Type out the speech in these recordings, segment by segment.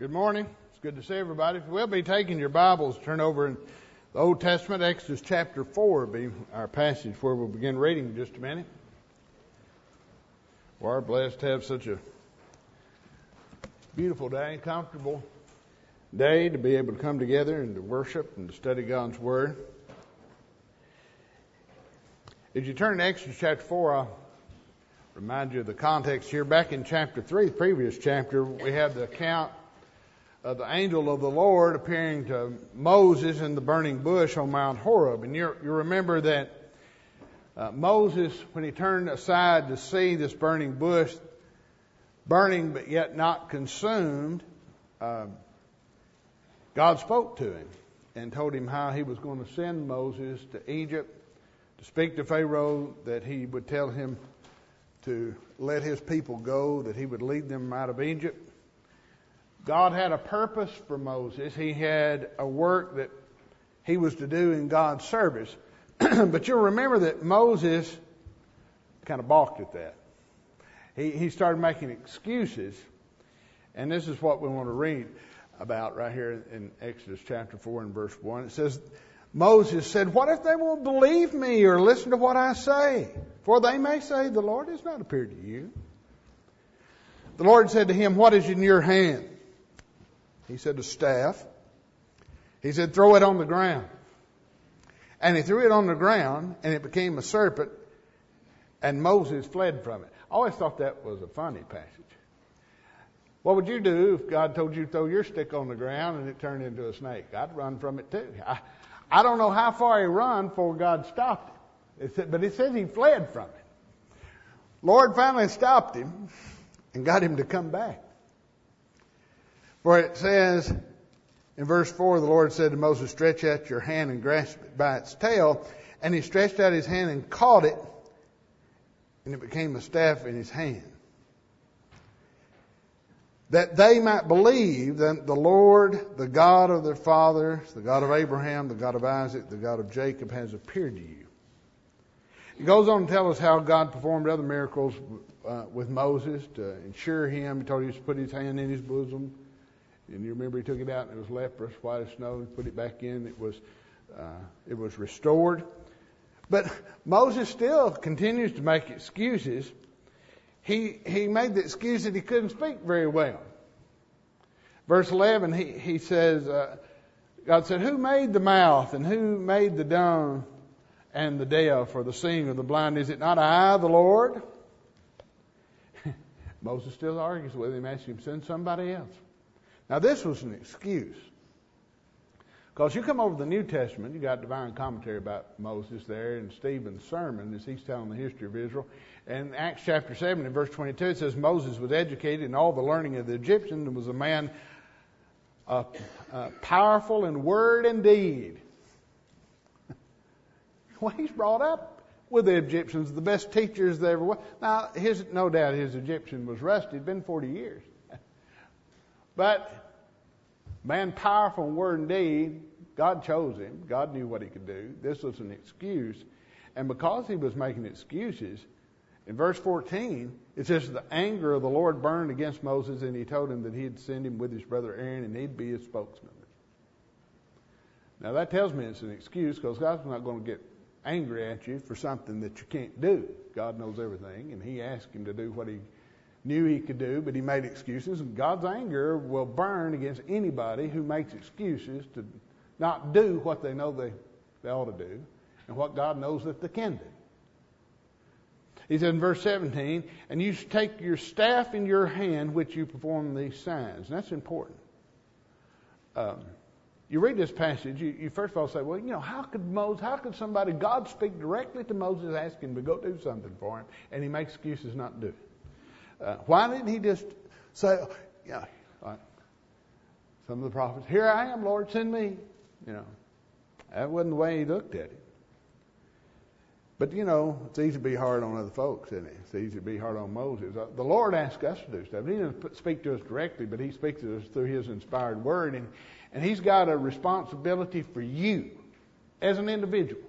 Good morning. It's good to see everybody. If we'll be taking your Bibles, turn over in the Old Testament, Exodus chapter 4 will be our passage where we'll begin reading in just a minute. We're blessed to have such a beautiful day, comfortable day to be able to come together and to worship and to study God's Word. As you turn to Exodus chapter 4, I'll remind you of the context here. Back in chapter 3, the previous chapter, we have the account of the angel of the Lord appearing to Moses in the burning bush on Mount Horeb. And you remember that uh, Moses, when he turned aside to see this burning bush, burning but yet not consumed, uh, God spoke to him and told him how he was going to send Moses to Egypt to speak to Pharaoh, that he would tell him to let his people go, that he would lead them out of Egypt. God had a purpose for Moses. He had a work that he was to do in God's service. but you'll remember that Moses kind of balked at that. He, he started making excuses. And this is what we want to read about right here in Exodus chapter 4 and verse 1. It says, Moses said, What if they won't believe me or listen to what I say? For they may say, The Lord has not appeared to you. The Lord said to him, What is in your hand? He said, A staff. He said, Throw it on the ground. And he threw it on the ground, and it became a serpent, and Moses fled from it. I always thought that was a funny passage. What would you do if God told you to throw your stick on the ground and it turned into a snake? I'd run from it too. I, I don't know how far he run before God stopped him. It but it says he fled from it. Lord finally stopped him and got him to come back. For it says in verse 4, the Lord said to Moses, Stretch out your hand and grasp it by its tail. And he stretched out his hand and caught it, and it became a staff in his hand. That they might believe that the Lord, the God of their fathers, the God of Abraham, the God of Isaac, the God of Jacob, has appeared to you. He goes on to tell us how God performed other miracles uh, with Moses to ensure him. He told him to put his hand in his bosom and you remember he took it out and it was leprous, white as snow, and put it back in. It was, uh, it was restored. But Moses still continues to make excuses. He, he made the excuse that he couldn't speak very well. Verse 11, he, he says, uh, God said, Who made the mouth and who made the dumb and the deaf or the seeing or the blind? Is it not I, the Lord? Moses still argues with him, asking him, Send somebody else. Now, this was an excuse. Because you come over the New Testament, you got divine commentary about Moses there and Stephen's sermon as he's telling the history of Israel. And Acts chapter 7 and verse 22, it says Moses was educated in all the learning of the Egyptians and was a man uh, uh, powerful in word and deed. well, he's brought up with the Egyptians, the best teachers they ever were. Now, his, no doubt his Egyptian was rusty. It'd been 40 years. But man powerful in word and deed, God chose him. God knew what he could do. This was an excuse. And because he was making excuses, in verse 14, it says, The anger of the Lord burned against Moses, and he told him that he'd send him with his brother Aaron, and he'd be his spokesman. Now, that tells me it's an excuse because God's not going to get angry at you for something that you can't do. God knows everything, and he asked him to do what he knew he could do, but he made excuses. And God's anger will burn against anybody who makes excuses to not do what they know they, they ought to do and what God knows that they can do. He said in verse 17, and you take your staff in your hand, which you perform these signs. And that's important. Um, you read this passage, you, you, first of all say, well, you know, how could Moses, how could somebody, God speak directly to Moses, asking him to go do something for him, and he makes excuses not to do it? Uh, why didn't he just say, yeah, some of the prophets, here I am, Lord, send me. You know, that wasn't the way he looked at it. But you know, it's easy to be hard on other folks, isn't it? It's easy to be hard on Moses. Uh, the Lord asked us to do stuff. He doesn't speak to us directly, but He speaks to us through His inspired Word, and and He's got a responsibility for you as an individual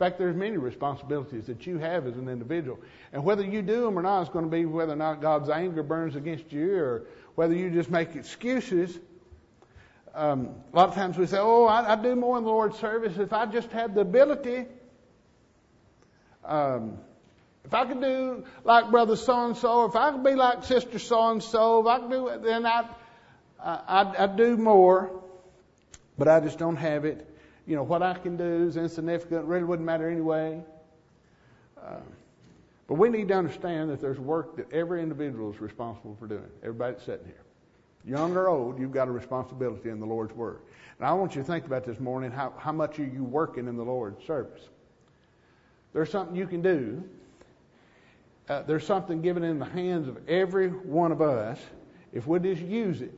fact, there's many responsibilities that you have as an individual. And whether you do them or not is going to be whether or not God's anger burns against you or whether you just make excuses. Um, a lot of times we say, oh, I, I, do more in the Lord's service if I just had the ability. Um, if I could do like brother so and so, if I could be like sister so and so, if I could do it, then I'd, I'd, I'd do more. But I just don't have it. You know, what I can do is insignificant. Really wouldn't matter anyway. Uh, but we need to understand that there's work that every individual is responsible for doing. Everybody that's sitting here. Young or old, you've got a responsibility in the Lord's Word. And I want you to think about this morning how, how much are you working in the Lord's service? There's something you can do uh, there's something given in the hands of every one of us if we just use it,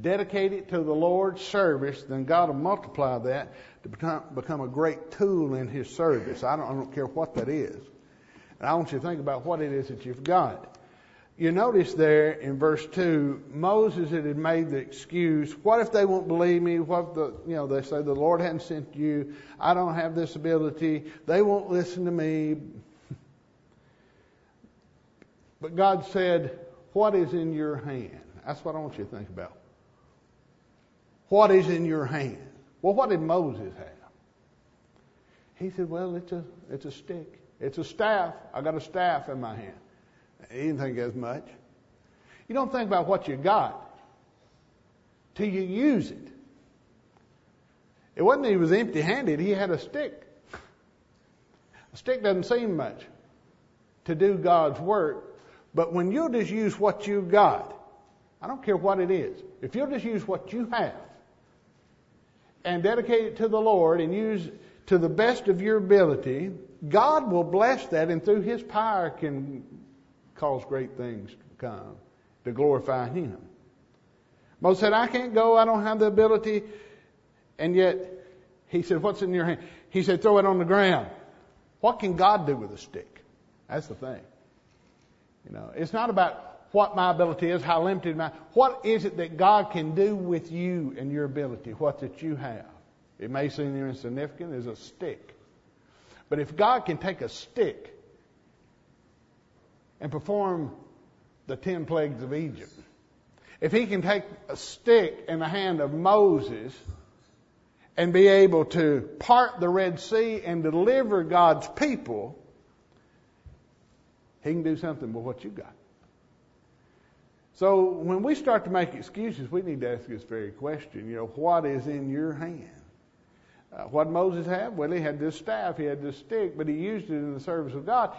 dedicate it to the Lord's service, then God will multiply that to become, become a great tool in His service. I don't, I don't care what that is. And I want you to think about what it is that you've got. You notice there in verse 2, Moses had made the excuse, what if they won't believe me? What if the, you know, they say the Lord hadn't sent you, I don't have this ability, they won't listen to me, but God said, What is in your hand? That's what I want you to think about. What is in your hand? Well, what did Moses have? He said, Well, it's a, it's a stick. It's a staff. I got a staff in my hand. He didn't think as much. You don't think about what you got till you use it. It wasn't he was empty handed, he had a stick. A stick doesn't seem much to do God's work, but when you'll just use what you got, I don't care what it is, if you'll just use what you have and dedicate it to the Lord and use to the best of your ability, God will bless that and through His power can cause great things to come to glorify Him. Moses said, I can't go, I don't have the ability. And yet, he said, What's in your hand? He said, Throw it on the ground. What can God do with a stick? That's the thing. You know, it's not about what my ability is, how limited my, what is it that God can do with you and your ability, what that you have. It may seem insignificant as a stick. But if God can take a stick and perform the ten plagues of Egypt, if he can take a stick in the hand of Moses and be able to part the Red Sea and deliver God's people, he can do something with what you got. So when we start to make excuses, we need to ask this very question. You know, what is in your hand? Uh, what did Moses have? Well, he had this staff, he had this stick, but he used it in the service of God.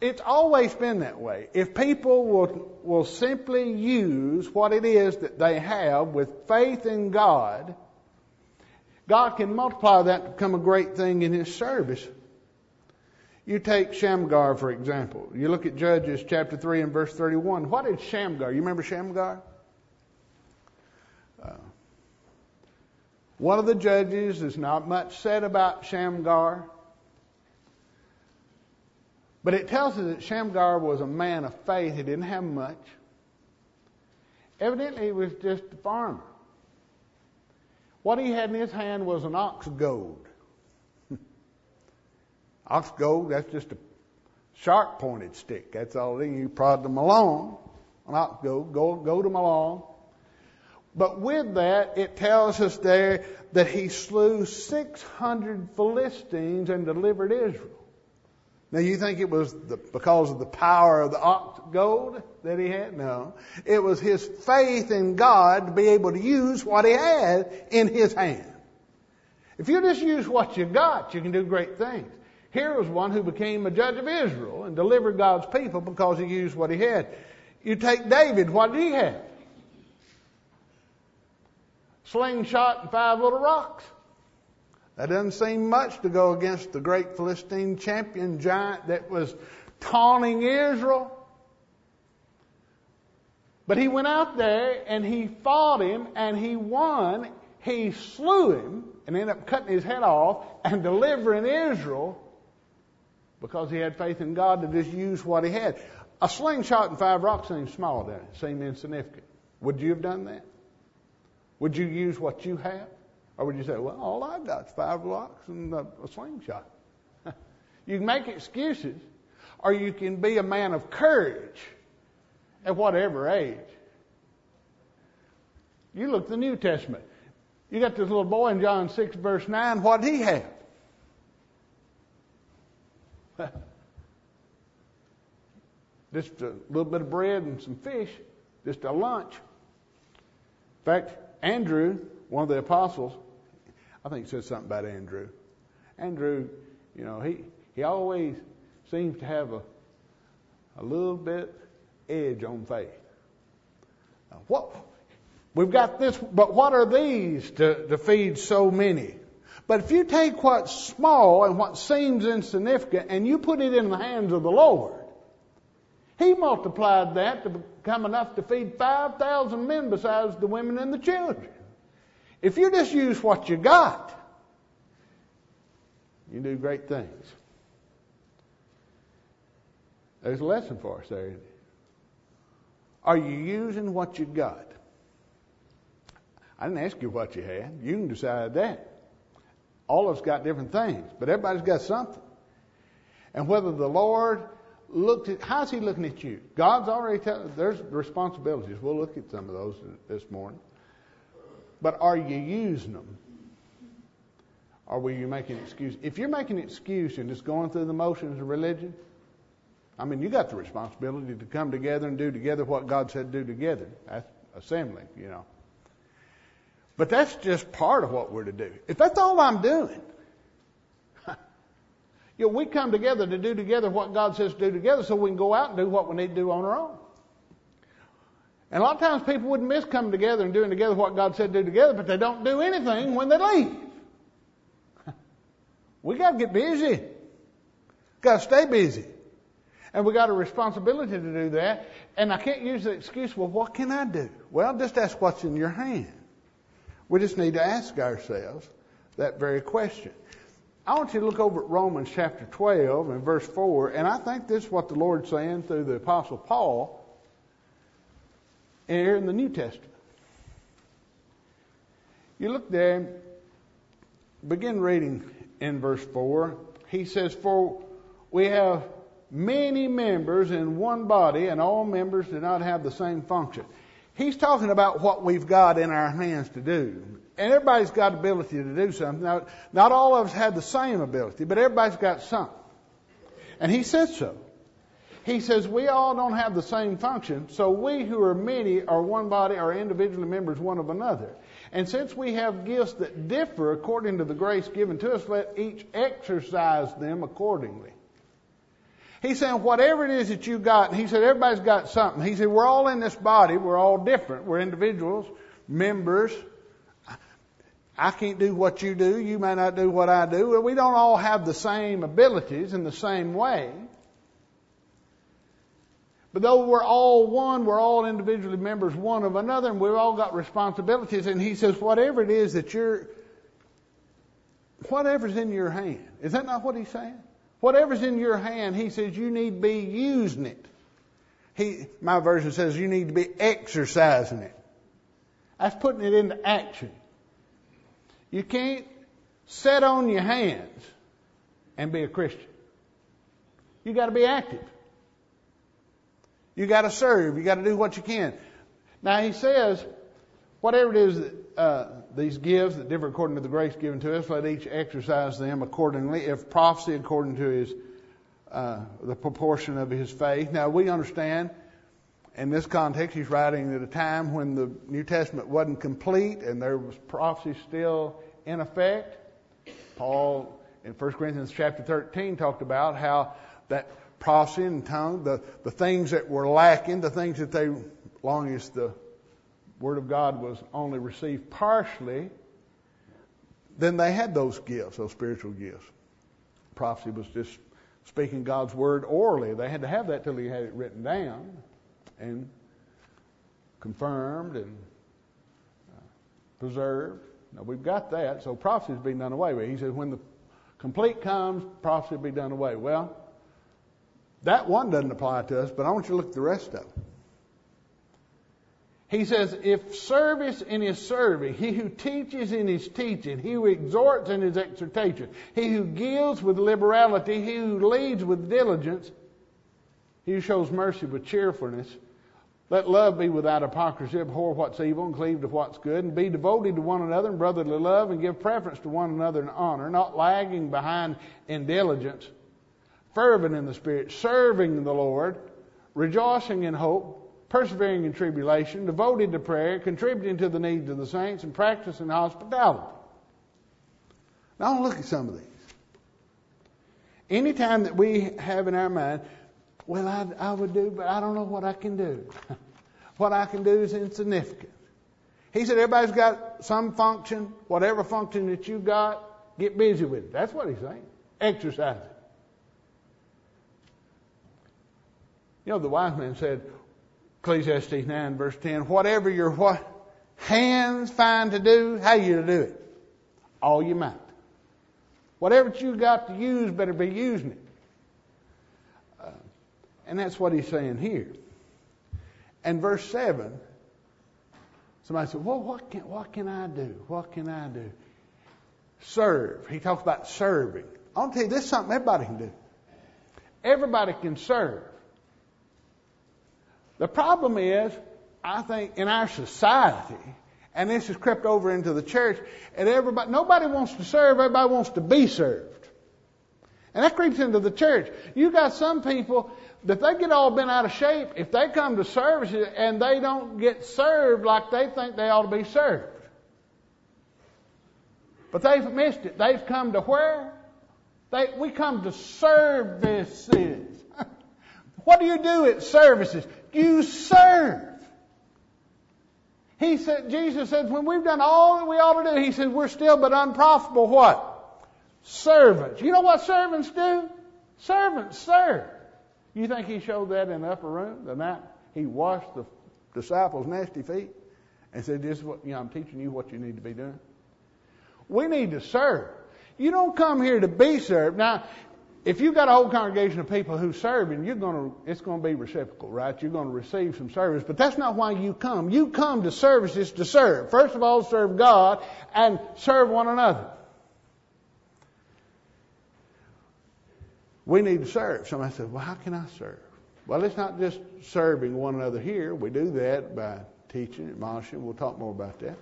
It's always been that way. If people will, will simply use what it is that they have with faith in God, God can multiply that to become a great thing in His service. You take Shamgar, for example. You look at Judges chapter 3 and verse 31. What is Shamgar? You remember Shamgar? Uh, one of the judges, there's not much said about Shamgar. But it tells us that Shamgar was a man of faith. He didn't have much. Evidently, he was just a farmer. What he had in his hand was an ox goad. Ox goad, that's just a sharp pointed stick. That's all it is. You prod them along. An ox goad, go, go them along. But with that, it tells us there that he slew 600 Philistines and delivered Israel. Now you think it was the, because of the power of the ox goad that he had? No. It was his faith in God to be able to use what he had in his hand. If you just use what you got, you can do great things. Here was one who became a judge of Israel and delivered God's people because he used what he had. You take David, what did he have? Slingshot and five little rocks. That doesn't seem much to go against the great Philistine champion giant that was taunting Israel. But he went out there and he fought him and he won. He slew him and ended up cutting his head off and delivering Israel because he had faith in God to just use what he had. A slingshot and five rocks seems small, doesn't it? Seem insignificant. Would you have done that? Would you use what you have? Or would you say, well, all I've got is five rocks and a, a slingshot? you can make excuses, or you can be a man of courage at whatever age. You look at the New Testament. You got this little boy in John 6, verse 9. What did he have? Just a little bit of bread and some fish, just a lunch. In fact, Andrew, one of the apostles, I think says something about Andrew. Andrew, you know, he, he always seems to have a, a little bit edge on faith. Now, what, we've got this, but what are these to, to feed so many? But if you take what's small and what seems insignificant and you put it in the hands of the Lord, he multiplied that to become enough to feed 5,000 men besides the women and the children. If you just use what you got, you do great things. There's a lesson for us there. Are you using what you got? I didn't ask you what you had. You can decide that. All of us got different things, but everybody's got something. And whether the Lord looked at, how's he looking at you? God's already telling, there's responsibilities. We'll look at some of those this morning. But are you using them? Or were you making excuse? If you're making an excuse and just going through the motions of religion, I mean, you got the responsibility to come together and do together what God said do together. That's assembling, you know. But that's just part of what we're to do. If that's all I'm doing, you know, we come together to do together what God says to do together so we can go out and do what we need to do on our own. And a lot of times people wouldn't miss coming together and doing together what God said to do together, but they don't do anything when they leave. We got to get busy. Got to stay busy. And we got a responsibility to do that. And I can't use the excuse, well, what can I do? Well, just ask what's in your hand. We just need to ask ourselves that very question. I want you to look over at Romans chapter 12 and verse 4, and I think this is what the Lord's saying through the Apostle Paul here in the New Testament. You look there, begin reading in verse 4. He says, For we have many members in one body, and all members do not have the same function. He's talking about what we've got in our hands to do. And everybody's got ability to do something. Now, not all of us have the same ability, but everybody's got something. And he says so. He says we all don't have the same function, so we who are many are one body, are individually members one of another. And since we have gifts that differ according to the grace given to us, let each exercise them accordingly. He's saying whatever it is that you got, he said everybody's got something. He said we're all in this body, we're all different, we're individuals, members. I can't do what you do, you may not do what I do. We don't all have the same abilities in the same way. But though we're all one, we're all individually members one of another, and we've all got responsibilities. And he says, whatever it is that you're, whatever's in your hand. Is that not what he's saying? Whatever's in your hand, he says you need to be using it. He, my version says you need to be exercising it. That's putting it into action. You can't sit on your hands and be a Christian. You got to be active. You got to serve. You got to do what you can. Now he says, whatever it is that uh, these gifts that differ according to the grace given to us, let each exercise them accordingly. If prophecy according to his uh, the proportion of his faith. Now we understand in this context he's writing at a time when the New Testament wasn't complete and there was prophecy still in effect. Paul in 1 Corinthians chapter 13 talked about how that prophecy and tongue, the, the things that were lacking, the things that they, long as the Word of God was only received partially, then they had those gifts, those spiritual gifts. Prophecy was just speaking God's Word orally. They had to have that till He had it written down and confirmed and uh, preserved. Now we've got that, so prophecy is being done away with. He says when the complete comes, prophecy will be done away. Well, that one doesn't apply to us, but I want you to look at the rest of them. He says, if service in his serving, he who teaches in his teaching, he who exhorts in his exhortation, he who gives with liberality, he who leads with diligence, he who shows mercy with cheerfulness, let love be without hypocrisy, abhor what's evil and cleave to what's good, and be devoted to one another in brotherly love, and give preference to one another in honor, not lagging behind in diligence, fervent in the Spirit, serving the Lord, rejoicing in hope, persevering in tribulation, devoted to prayer, contributing to the needs of the saints, and practicing hospitality. Now, look at some of these. Anytime that we have in our mind, well, I, I would do, but I don't know what I can do. what I can do is insignificant. He said, everybody's got some function, whatever function that you got, get busy with it. That's what he's saying. Exercise it. You know, the wise man said, Ecclesiastes 9 verse 10, whatever your what hands find to do, how you to do it? All you might. Whatever you got to use, better be using it. Uh, and that's what he's saying here. And verse 7, somebody said, well, what can, what can I do? What can I do? Serve. He talks about serving. I want to tell you, this is something everybody can do. Everybody can serve. The problem is, I think, in our society, and this has crept over into the church, and everybody, nobody wants to serve, everybody wants to be served. And that creeps into the church. You got some people that they get all bent out of shape if they come to services and they don't get served like they think they ought to be served. But they've missed it. They've come to where? They, we come to services. what do you do at services? You serve. He said, Jesus said, when we've done all that we ought to do, he said, we're still but unprofitable what? Servants. You know what servants do? Servants serve. You think he showed that in the upper room the night he washed the disciples' nasty feet and said, This is what, you know, I'm teaching you what you need to be doing? We need to serve. You don't come here to be served. Now, if you've got a whole congregation of people who serve and you're going to, it's going to be reciprocal, right? You're going to receive some service, but that's not why you come. You come to services to serve. First of all, serve God and serve one another. We need to serve. Somebody said, well, how can I serve? Well, it's not just serving one another here. We do that by teaching, admonishing. We'll talk more about that.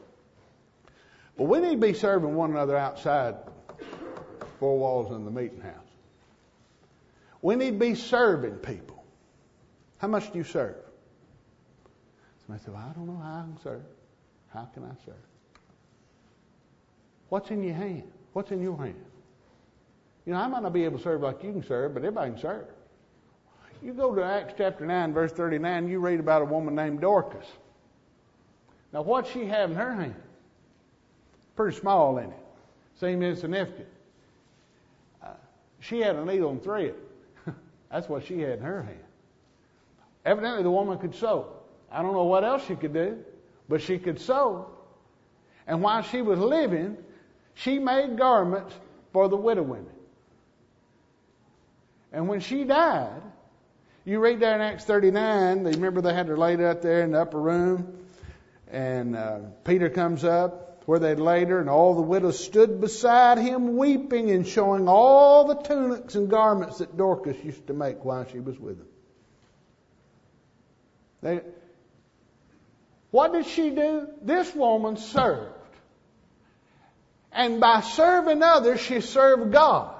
But we need to be serving one another outside four walls in the meeting house. We need to be serving people. How much do you serve? Somebody said, well, I don't know how I can serve. How can I serve? What's in your hand? What's in your hand? You know, I might not be able to serve like you can serve, but everybody can serve. You go to Acts chapter 9, verse 39, you read about a woman named Dorcas. Now, what she have in her hand? Pretty small in it. Seemed insignificant. Uh, she had a needle and thread. That's what she had in her hand. Evidently, the woman could sew. I don't know what else she could do, but she could sew. And while she was living, she made garments for the widow women. And when she died, you read there in Acts 39, they remember they had her laid out there in the upper room, and uh, Peter comes up where they'd laid her, and all the widows stood beside him, weeping and showing all the tunics and garments that Dorcas used to make while she was with them. They, what did she do? This woman served. And by serving others, she served God.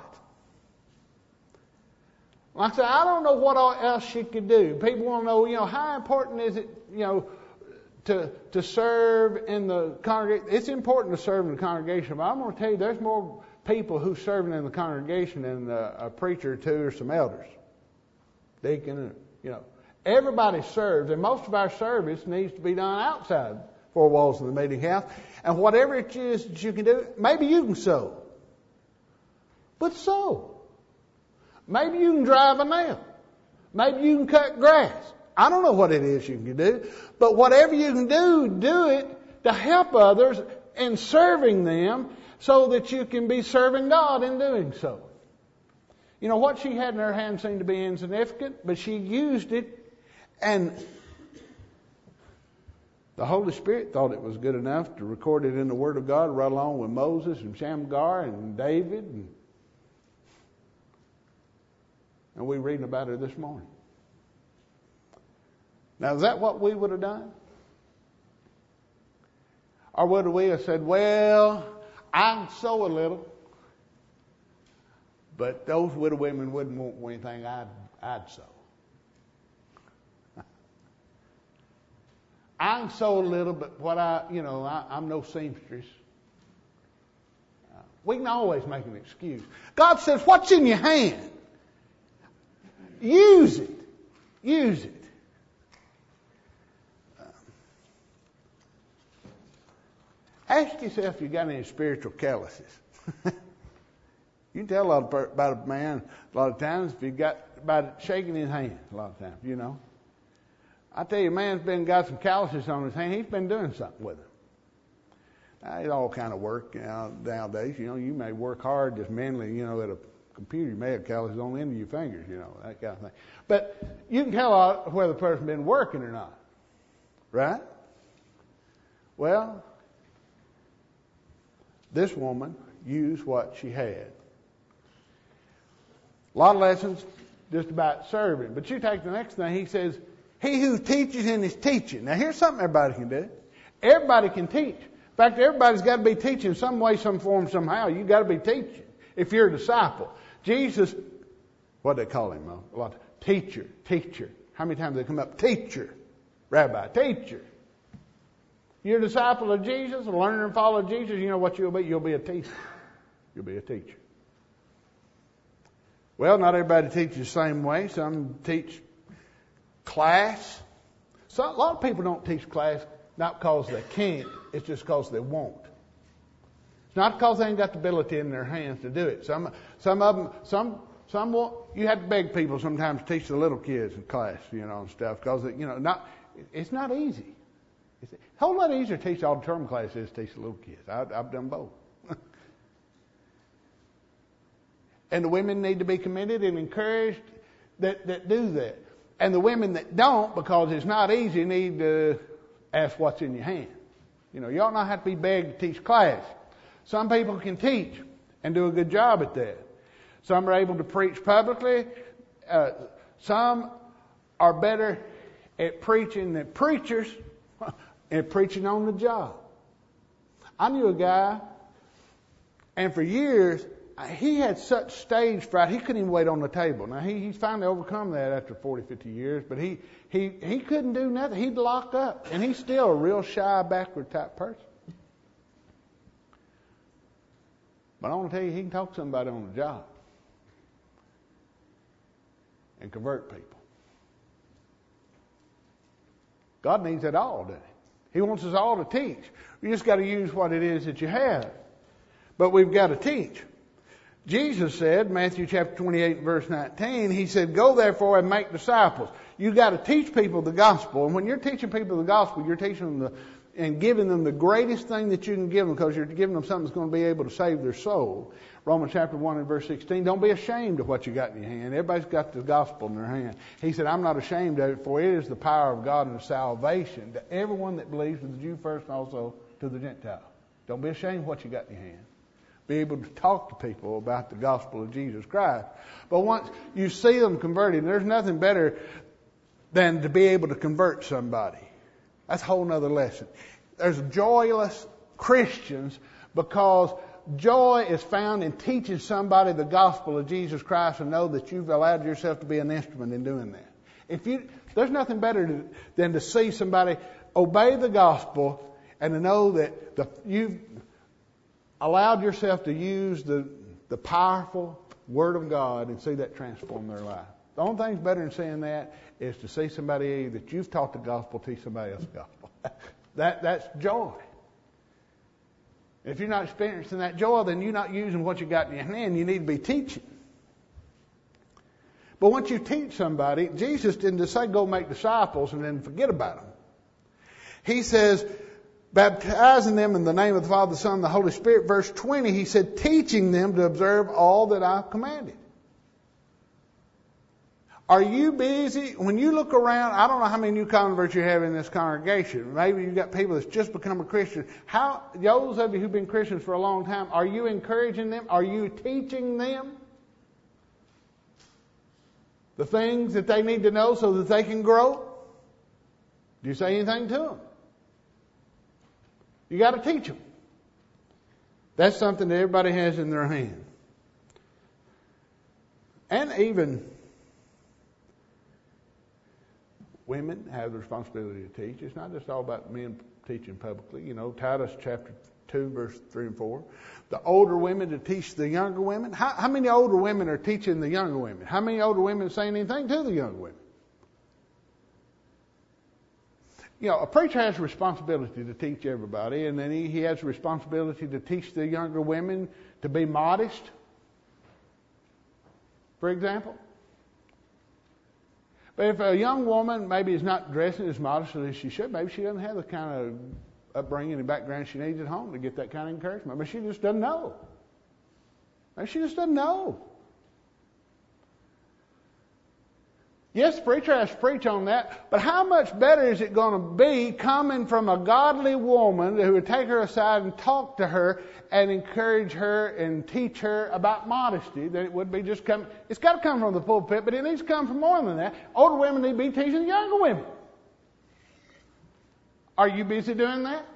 Like I said, I don't know what else she could do. People want to know, you know, how important is it, you know, to, to serve in the congregation. It's important to serve in the congregation, but I'm going to tell you there's more people who serving in the congregation than a, a preacher or two or some elders. Deacon, uh, you know. Everybody serves, and most of our service needs to be done outside four walls of the meeting house. And whatever it is that you can do, maybe you can sew. But sew. Maybe you can drive a nail. Maybe you can cut grass. I don't know what it is you can do, but whatever you can do, do it to help others and serving them so that you can be serving God in doing so. You know, what she had in her hand seemed to be insignificant, but she used it and The Holy Spirit thought it was good enough to record it in the Word of God right along with Moses and Shamgar and David. And, and we're reading about it this morning. Now, is that what we would have done? Or would we have said, well, I'd sew a little, but those widow women wouldn't want anything I'd, I'd sew. I can sew a little, but what I, you know, I, am no seamstress. We can always make an excuse. God says, what's in your hand? Use it. Use it. Ask yourself if you got any spiritual calluses. you can tell a lot about a man a lot of times if you got about shaking his hand a lot of times, you know. I tell you, a man's been got some calluses on his hand. He's been doing something with them. Now, it's all kind of work you know, nowadays. You know, you may work hard just mentally, you know, at a computer. You may have calluses on the end of your fingers, you know, that kind of thing. But you can tell uh, whether the person's been working or not. Right? Well, this woman used what she had. A lot of lessons just about serving. But you take the next thing, he says, he who teaches in his teaching. Now here's something everybody can do. Everybody can teach. In fact, everybody's got to be teaching some way, some form, somehow. You've got to be teaching if you're a disciple. Jesus, what do they call him? A lot. Teacher, teacher. How many times they come up? Teacher, rabbi, teacher. You're a disciple of Jesus, a learner and follower of Jesus. You know what you'll be? You'll be a teacher. You'll be a teacher. Well, not everybody teaches the same way. Some teach class. So a lot of people don't teach class not because they can't, it's just because they won't. It's not because they ain't got the ability in their hands to do it. Some, some of them, some, some won't, you have to beg people sometimes to teach the little kids in class, you know, and stuff, because, you know, not, it's not easy. It's a whole lot easier to teach all the term classes to teach the little kids. I, I've done both. and the women need to be committed and encouraged that, that do that. And the women that don't, because it's not easy, need to ask what's in your hand. You know, ought not have to be begged to teach class. Some people can teach and do a good job at that. Some are able to preach publicly. Uh, some are better at preaching than preachers and preaching on the job. I knew a guy, and for years he had such stage fright, he couldn't even wait on the table. Now, he, he's finally overcome that after 40, 50 years, but he, he, he couldn't do nothing. He'd lock up, and he's still a real shy, backward type person. But I want to tell you, he can talk to somebody on the job and convert people. God needs it all, doesn't he? He wants us all to teach. You just got to use what it is that you have. But we've got to teach. Jesus said, Matthew chapter 28 verse 19, He said, Go therefore and make disciples. You've got to teach people the gospel. And when you're teaching people the gospel, you're teaching them the, and giving them the greatest thing that you can give them because you're giving them something that's going to be able to save their soul. Romans chapter 1 and verse 16, don't be ashamed of what you got in your hand. Everybody's got the gospel in their hand. He said, I'm not ashamed of it, for it is the power of God and salvation to everyone that believes, to the Jew first and also to the Gentile. Don't be ashamed of what you got in your hand be able to talk to people about the gospel of Jesus Christ. But once you see them converted, there's nothing better than to be able to convert somebody. That's a whole nother lesson. There's joyless Christians because joy is found in teaching somebody the gospel of Jesus Christ and know that you've allowed yourself to be an instrument in doing that. If you, there's nothing better to, than to see somebody obey the gospel and to know that the, you've allowed yourself to use the, the powerful Word of God and see that transform their life. The only thing's better than saying that is to see somebody that you've taught the gospel teach somebody else the gospel. that, that's joy. If you're not experiencing that joy, then you're not using what you got in your hand. You need to be teaching. But once you teach somebody, Jesus didn't just say go make disciples and then forget about them. He says, baptizing them in the name of the Father, the Son, and the Holy Spirit. Verse 20, he said, teaching them to observe all that I've commanded. Are you busy? When you look around, I don't know how many new converts you have in this congregation. Maybe you've got people that's just become a Christian. How, those of you who've been Christians for a long time, are you encouraging them? Are you teaching them the things that they need to know so that they can grow? Do you say anything to them? You got to teach them. That's something that everybody has in their hand. And even women have the responsibility to teach. It's not just all about men teaching publicly. You know, Titus chapter 2, verse 3 and 4. The older women to teach the younger women. How, how many older women are teaching the younger women? How many older women are saying anything to the younger women? You know, a preacher has a responsibility to teach everybody, and then he, he has a responsibility to teach the younger women to be modest, for example. But if a young woman maybe is not dressing as modestly as she should, maybe she doesn't have the kind of upbringing and background she needs at home to get that kind of encouragement. Maybe she just doesn't know. Maybe she just doesn't know. Yes, preacher I preach on that, but how much better is it going to be coming from a godly woman who would take her aside and talk to her and encourage her and teach her about modesty than it would be just come. It's got to come from the pulpit, but it needs to come from more than that. Older women need to be teaching younger women. Are you busy doing that?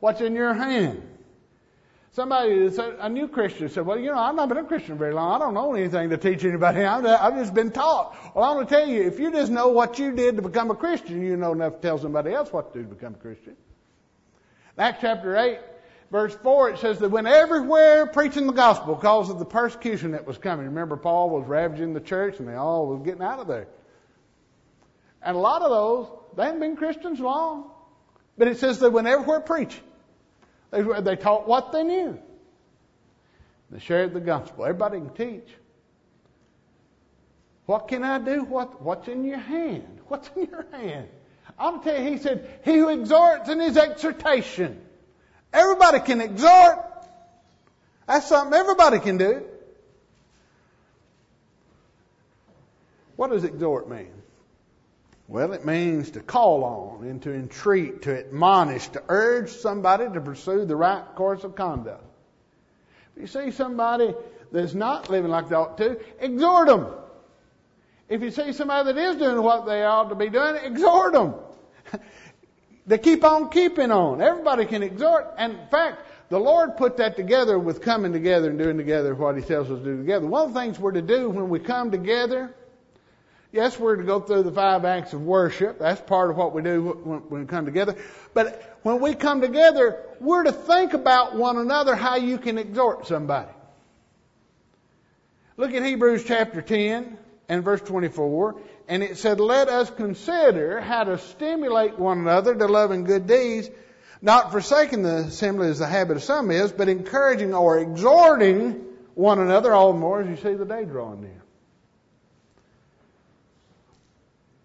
What's in your hand? Somebody, a new Christian said, well, you know, I've not been a Christian very long. I don't know anything to teach anybody. I've just been taught. Well, I want to tell you, if you just know what you did to become a Christian, you know enough to tell somebody else what to do to become a Christian. Acts chapter 8, verse 4, it says that when everywhere preaching the gospel because of the persecution that was coming. Remember, Paul was ravaging the church and they all was getting out of there. And a lot of those, they hadn't been Christians long. But it says that when everywhere preaching, they, they taught what they knew. They shared the gospel. Everybody can teach. What can I do? What, what's in your hand? What's in your hand? I'll tell you, he said, he who exhorts in his exhortation. Everybody can exhort. That's something everybody can do. What does exhort mean? Well, it means to call on and to entreat, to admonish, to urge somebody to pursue the right course of conduct. If you see somebody that's not living like they ought to, exhort them. If you see somebody that is doing what they ought to be doing, exhort them. they keep on keeping on. Everybody can exhort. And in fact, the Lord put that together with coming together and doing together what He tells us to do together. One of the things we're to do when we come together Yes, we're to go through the five acts of worship. That's part of what we do when we come together. But when we come together, we're to think about one another how you can exhort somebody. Look at Hebrews chapter 10 and verse 24. And it said, Let us consider how to stimulate one another to love and good deeds, not forsaking the assembly as the habit of some is, but encouraging or exhorting one another all the more as you see the day drawing near.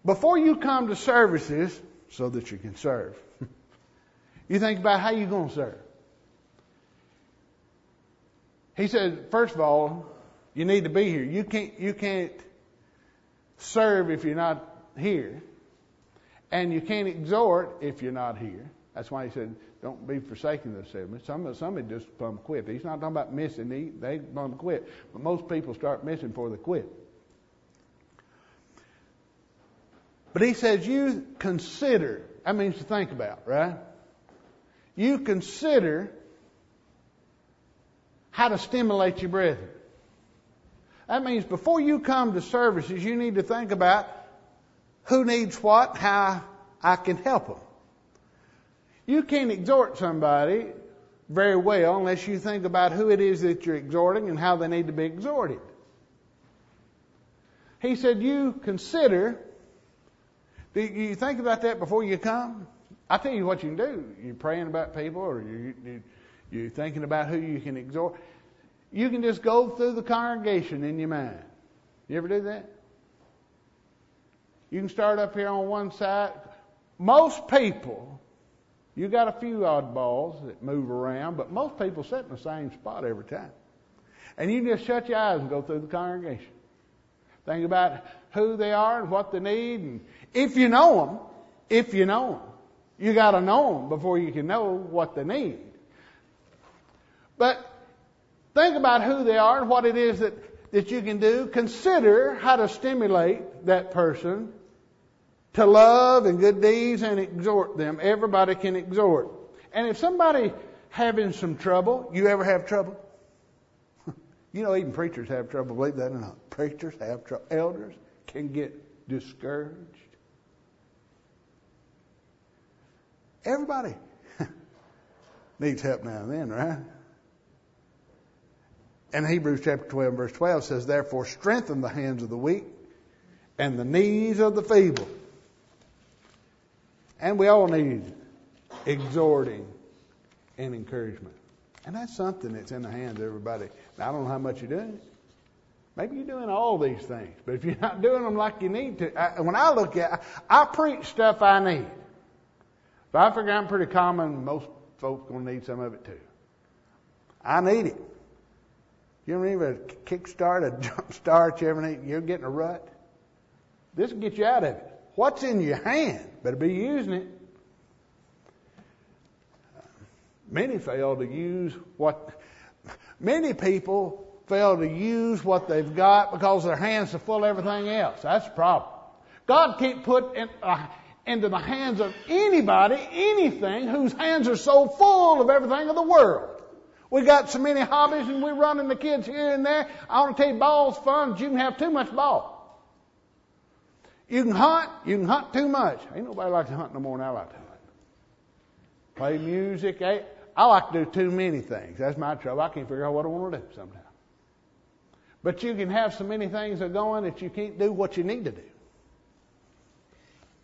Before you come to services, so that you can serve, you think about how you're going to serve. He said, first of all, you need to be here. You can't, you can't serve if you're not here. And you can't exhort if you're not here. That's why he said, don't be forsaking the assembly. Some, somebody just plumb quit. He's not talking about missing. They, they quit. But most people start missing before they quit. But he says, you consider. That means to think about, right? You consider how to stimulate your brethren. That means before you come to services, you need to think about who needs what, how I can help them. You can't exhort somebody very well unless you think about who it is that you're exhorting and how they need to be exhorted. He said, You consider do you think about that before you come? I tell you what you can do. You're praying about people, or you, you, you're thinking about who you can exhort. You can just go through the congregation in your mind. You ever do that? You can start up here on one side. Most people, you got a few oddballs that move around, but most people sit in the same spot every time. And you just shut your eyes and go through the congregation. Think about who they are and what they need. And if you know them, if you know them, you got to know them before you can know what they need. But think about who they are and what it is that, that you can do. Consider how to stimulate that person to love and good deeds and exhort them. Everybody can exhort. And if somebody having some trouble, you ever have trouble? you know, even preachers have trouble. Believe that or not. Preachers have trouble. Elders can get discouraged. Everybody needs help now and then, right? And Hebrews chapter 12, verse 12 says, Therefore, strengthen the hands of the weak and the knees of the feeble. And we all need exhorting and encouragement. And that's something that's in the hands of everybody. Now, I don't know how much you're doing. Maybe you're doing all these things, but if you're not doing them like you need to, I, when I look at, I preach stuff I need. If I figure I'm pretty common, most folks gonna need some of it too. I need it. You don't even kickstart, a jump start, you ever need, you're getting a rut. This will get you out of it. What's in your hand? Better be using it. Many fail to use what, many people fail to use what they've got because their hands are full of everything else. That's the problem. God can't put in, into the hands of anybody anything whose hands are so full of everything of the world. We got so many hobbies and we're running the kids here and there. I want to tell you, ball's fun, but you can have too much ball. You can hunt, you can hunt too much. Ain't nobody like to hunt no more than I like to hunt. Play music, I, I like to do too many things. That's my trouble. I can't figure out what I want to do sometimes. But you can have so many things that going that you can't do what you need to do.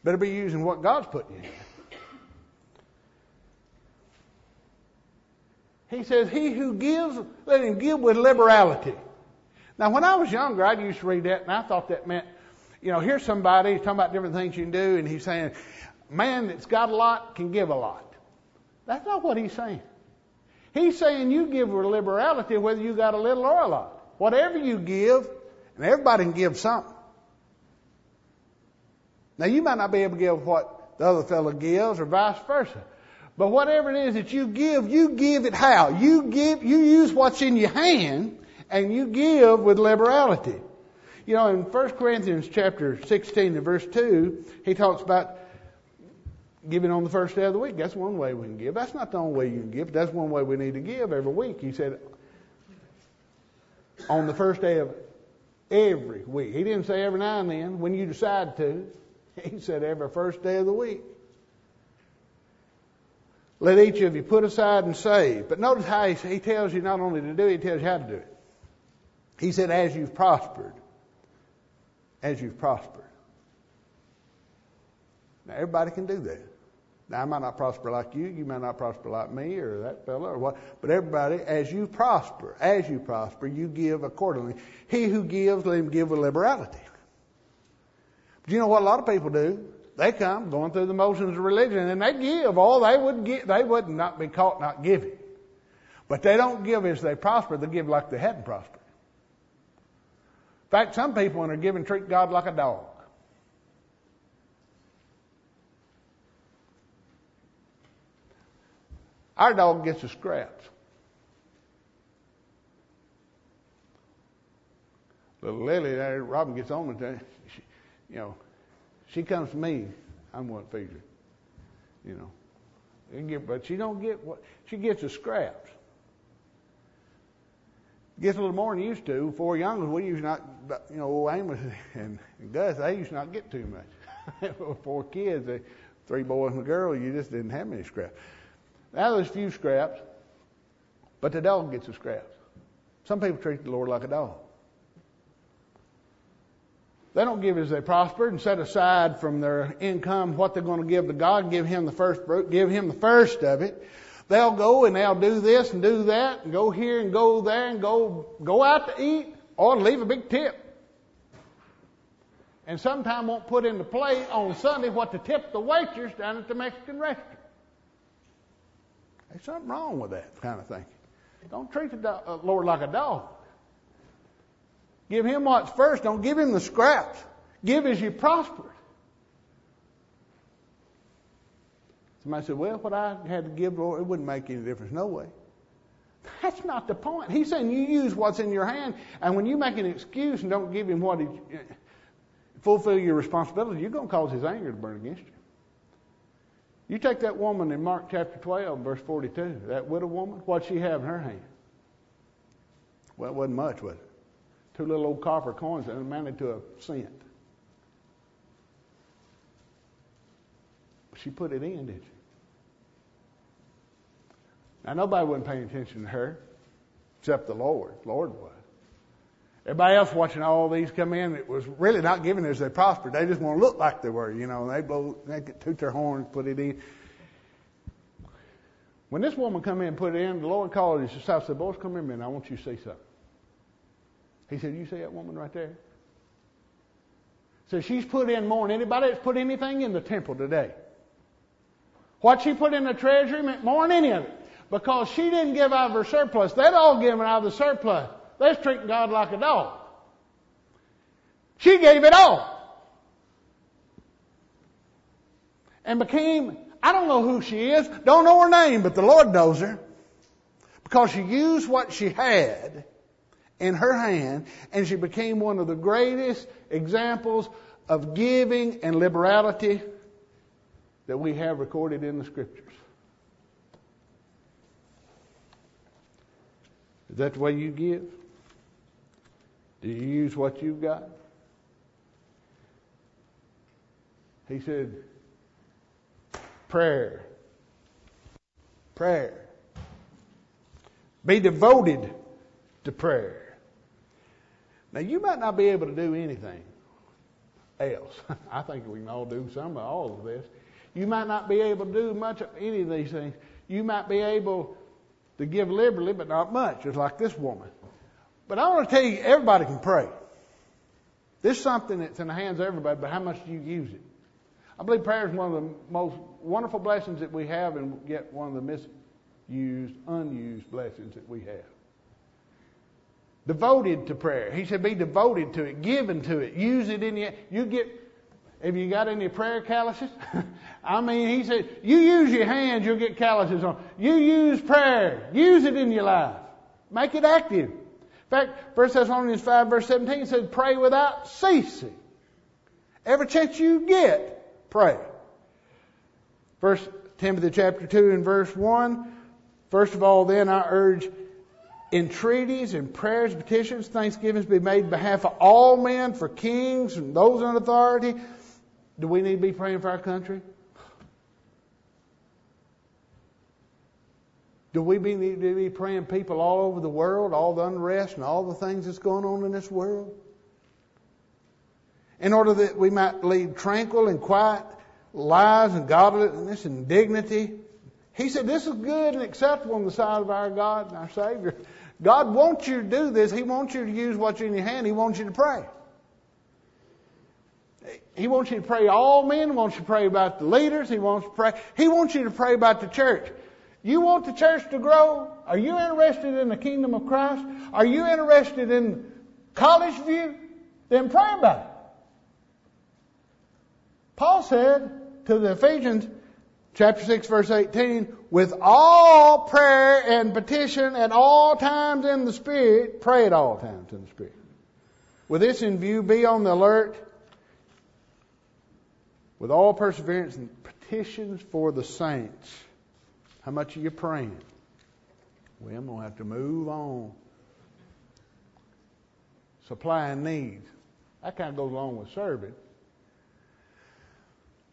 Better be using what God's putting in. He says, He who gives, let him give with liberality. Now, when I was younger, I used to read that, and I thought that meant, you know, here's somebody talking about different things you can do, and he's saying, man that's got a lot can give a lot. That's not what he's saying. He's saying you give with liberality whether you got a little or a lot. Whatever you give, and everybody can give something. Now you might not be able to give what the other fellow gives or vice versa. But whatever it is that you give, you give it how? You give, you use what's in your hand and you give with liberality. You know, in 1 Corinthians chapter 16 and verse 2, he talks about giving on the first day of the week. That's one way we can give. That's not the only way you can give. That's one way we need to give every week. He said, on the first day of every week. He didn't say every now and then when you decide to. He said every first day of the week. Let each of you put aside and save. But notice how he, he tells you not only to do it, he tells you how to do it. He said, as you've prospered. As you've prospered. Now, everybody can do that. Now, I might not prosper like you, you might not prosper like me or that fellow or what, but everybody, as you prosper, as you prosper, you give accordingly. He who gives, let him give with liberality. But you know what a lot of people do? They come going through the motions of religion and they give all they would give, they would not be caught not giving. But they don't give as they prosper, they give like they hadn't prospered. In fact, some people when they're giving treat God like a dog. Our dog gets the scraps. Little Lily there, Robin gets on with that. You know, she comes to me. I'm what feeds her. You know, get, but she don't get what she gets the scraps. Gets a little more than used to. Four young we used not, you know, old Amos and, and Gus, they used not get too much. Four kids, they, three boys and a girl, you just didn't have many scraps. Now there's a few scraps, but the dog gets the scraps. Some people treat the Lord like a dog. They don't give as they prospered and set aside from their income what they're going to give to God, give Him the first fruit, give Him the first of it. They'll go and they'll do this and do that and go here and go there and go, go out to eat or leave a big tip. And sometimes won't put into play on Sunday what to tip the waitress down at the Mexican restaurant. There's something wrong with that kind of thinking. Don't treat the uh, Lord like a dog. Give him what's first. Don't give him the scraps. Give as you prosper. Somebody said, well, what I had to give, Lord, it wouldn't make any difference. No way. That's not the point. He's saying you use what's in your hand, and when you make an excuse and don't give him what he, uh, fulfill your responsibility, you're going to cause his anger to burn against you. You take that woman in Mark chapter 12, verse 42, that widow woman, what'd she have in her hand? Well, it wasn't much, was it? Two little old copper coins that amounted to a cent. She put it in, did she? Now, nobody wasn't paying attention to her except the Lord. Lord was. Everybody else watching all these come in, it was really not giving as they prospered. They just want to look like they were, you know. They blow, they toot their horns, put it in. When this woman come in and put it in, the Lord called his disciples said, Boys, come here minute. I want you to see something. He said, You see that woman right there? So she's put in more than anybody that's put anything in the temple today. What she put in the treasury meant more than any of it. Because she didn't give out of her surplus. They'd all given out of the surplus. They're treating God like a dog. She gave it all. And became, I don't know who she is, don't know her name, but the Lord knows her. Because she used what she had in her hand, and she became one of the greatest examples of giving and liberality that we have recorded in the Scriptures. Is that the way you give? Do you use what you've got? He said, prayer. Prayer. Be devoted to prayer. Now, you might not be able to do anything else. I think we can all do some of all of this. You might not be able to do much of any of these things. You might be able to give liberally, but not much, just like this woman. But I want to tell you, everybody can pray. This is something that's in the hands of everybody, but how much do you use it? I believe prayer is one of the most wonderful blessings that we have, and yet one of the misused, unused blessings that we have. Devoted to prayer. He said, be devoted to it, given to it, use it in your. You get. Have you got any prayer calluses? I mean, he said, you use your hands, you'll get calluses on. You use prayer. Use it in your life. Make it active. In fact, 1 Thessalonians 5 verse 17 says, pray without ceasing. Every chance you get, pray. First Timothy chapter 2 and verse 1. First of all, then I urge entreaties and prayers, petitions, thanksgivings be made in behalf of all men, for kings and those in authority. Do we need to be praying for our country? Do we need to be praying people all over the world, all the unrest and all the things that's going on in this world? In order that we might lead tranquil and quiet lives and godliness and dignity. He said this is good and acceptable in the sight of our God and our Savior. God wants you to do this. He wants you to use what's in your hand. He wants you to pray. He wants you to pray all men. He wants you to pray about the leaders. He wants to pray. He wants you to pray about the church. You want the church to grow? Are you interested in the kingdom of Christ? Are you interested in college view? Then pray about it. Paul said to the Ephesians, chapter 6 verse 18, with all prayer and petition at all times in the Spirit, pray at all times in the Spirit. With this in view, be on the alert with all perseverance and petitions for the saints how much are you praying? Well, I'm going to have to move on. Supplying needs. That kind of goes along with serving.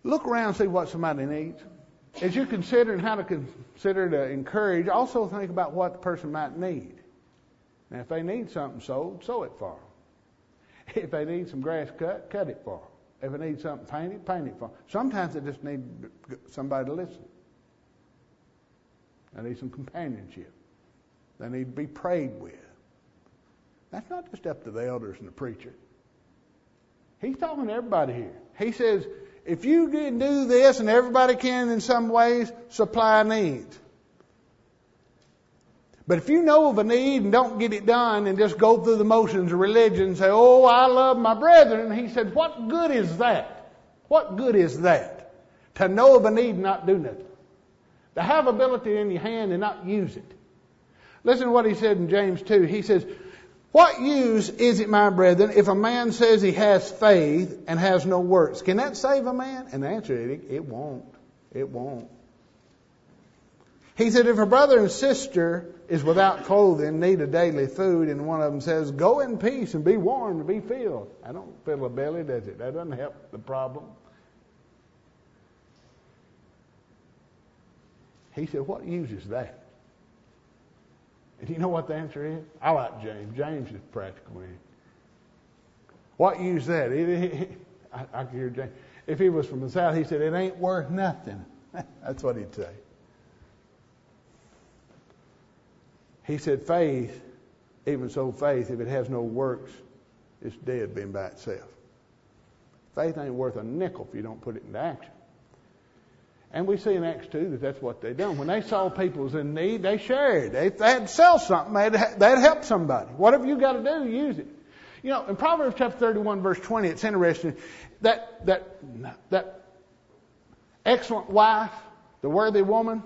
Look around and see what somebody needs. As you're considering how to consider to encourage, also think about what the person might need. Now, if they need something sold, sew it for them. If they need some grass cut, cut it for them. If they need something painted, paint it for them. Sometimes they just need somebody to listen. They need some companionship. They need to be prayed with. That's not just up to the elders and the preacher. He's talking to everybody here. He says, if you can do this, and everybody can in some ways, supply a need. But if you know of a need and don't get it done and just go through the motions of religion and say, oh, I love my brethren, he said, what good is that? What good is that? To know of a need and not do nothing. To have ability in your hand and not use it. Listen to what he said in James 2. He says, what use is it, my brethren, if a man says he has faith and has no works? Can that save a man? And the answer is, it won't. It won't. He said, if a brother and sister is without clothing, need a daily food, and one of them says, go in peace and be warmed and be filled. I don't fill a belly, does it? That doesn't help the problem. He said, what use is that? And you know what the answer is? I like James. James is practical. What use that? I can hear James. If he was from the south, he said, it ain't worth nothing. That's what he'd say. He said, faith, even so faith, if it has no works, it's dead being by itself. Faith ain't worth a nickel if you don't put it into action. And we see in Acts 2 that that's what they done. When they saw people was in need, they shared. They, they had to sell something. They had, they had to help somebody. Whatever you got to do, use it. You know, in Proverbs chapter 31 verse 20, it's interesting that, that, that excellent wife, the worthy woman,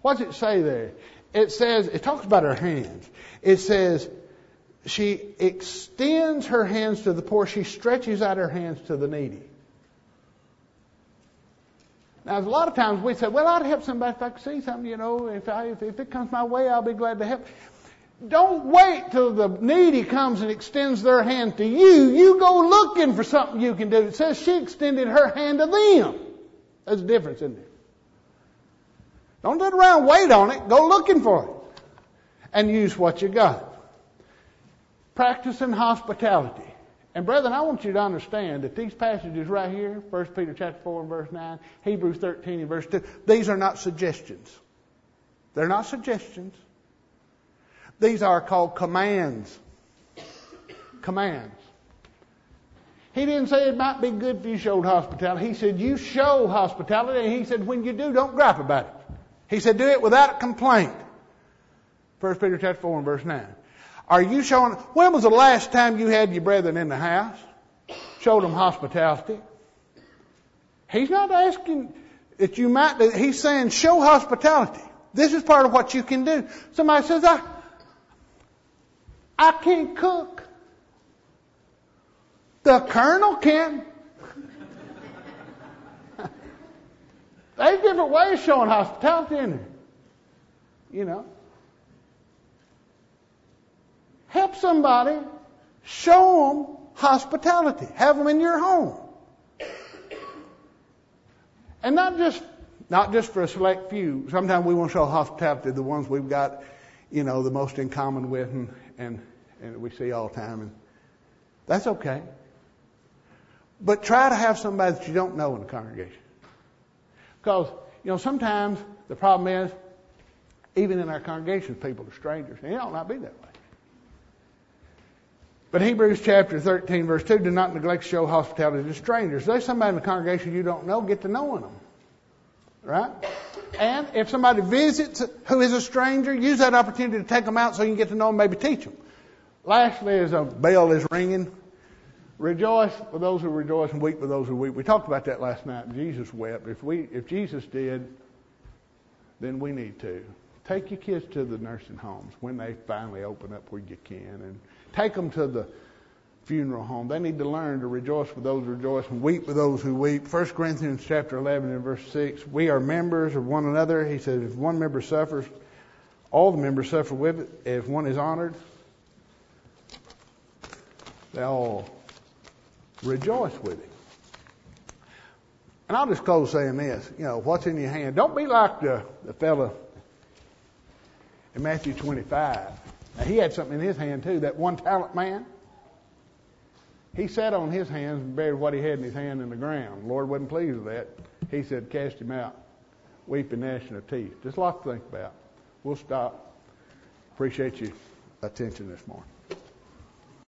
what's it say there? It says, it talks about her hands. It says, she extends her hands to the poor. She stretches out her hands to the needy. Now, a lot of times we say, well, I'd help somebody if I could see something, you know, if, I, if, if it comes my way, I'll be glad to help. Don't wait till the needy comes and extends their hand to you. You go looking for something you can do. It says she extended her hand to them. There's a difference, isn't there? Don't sit around wait on it. Go looking for it. And use what you got. Practicing hospitality. And brethren, I want you to understand that these passages right here, 1 Peter chapter 4 and verse 9, Hebrews 13 and verse 2, these are not suggestions. They're not suggestions. These are called commands. Commands. He didn't say it might be good if you showed hospitality. He said you show hospitality, and he said when you do, don't gripe about it. He said do it without complaint. 1 Peter chapter 4 and verse 9. Are you showing, when was the last time you had your brethren in the house? Showed them hospitality? He's not asking that you might, he's saying show hospitality. This is part of what you can do. Somebody says, I, I can't cook. The colonel can. There's different ways showing hospitality in there. You know. Help somebody. Show them hospitality. Have them in your home. And not just, not just for a select few. Sometimes we want to show hospitality to the ones we've got, you know, the most in common with and, and, and we see all the time. And that's okay. But try to have somebody that you don't know in the congregation. Because, you know, sometimes the problem is, even in our congregations, people are strangers. And it ought not be that way. But Hebrews chapter 13 verse 2, do not neglect to show hospitality to strangers. There's somebody in the congregation you don't know, get to knowing them. Right? And if somebody visits who is a stranger, use that opportunity to take them out so you can get to know them, maybe teach them. Lastly, as a bell is ringing, rejoice for those who rejoice and weep for those who weep. We talked about that last night. Jesus wept. If we, if Jesus did, then we need to. Take your kids to the nursing homes when they finally open up where you can and Take them to the funeral home. They need to learn to rejoice with those who rejoice and weep with those who weep. 1 Corinthians chapter 11 and verse 6. We are members of one another. He says, if one member suffers, all the members suffer with it. If one is honored, they all rejoice with it. And I'll just close saying this. You know, what's in your hand? Don't be like the, the fellow in Matthew 25 now, he had something in his hand too, that one talent man. He sat on his hands and buried what he had in his hand in the ground. The Lord wasn't pleased with that. He said, cast him out, weeping, gnashing of teeth. Just a lot to think about. We'll stop. Appreciate your attention this morning.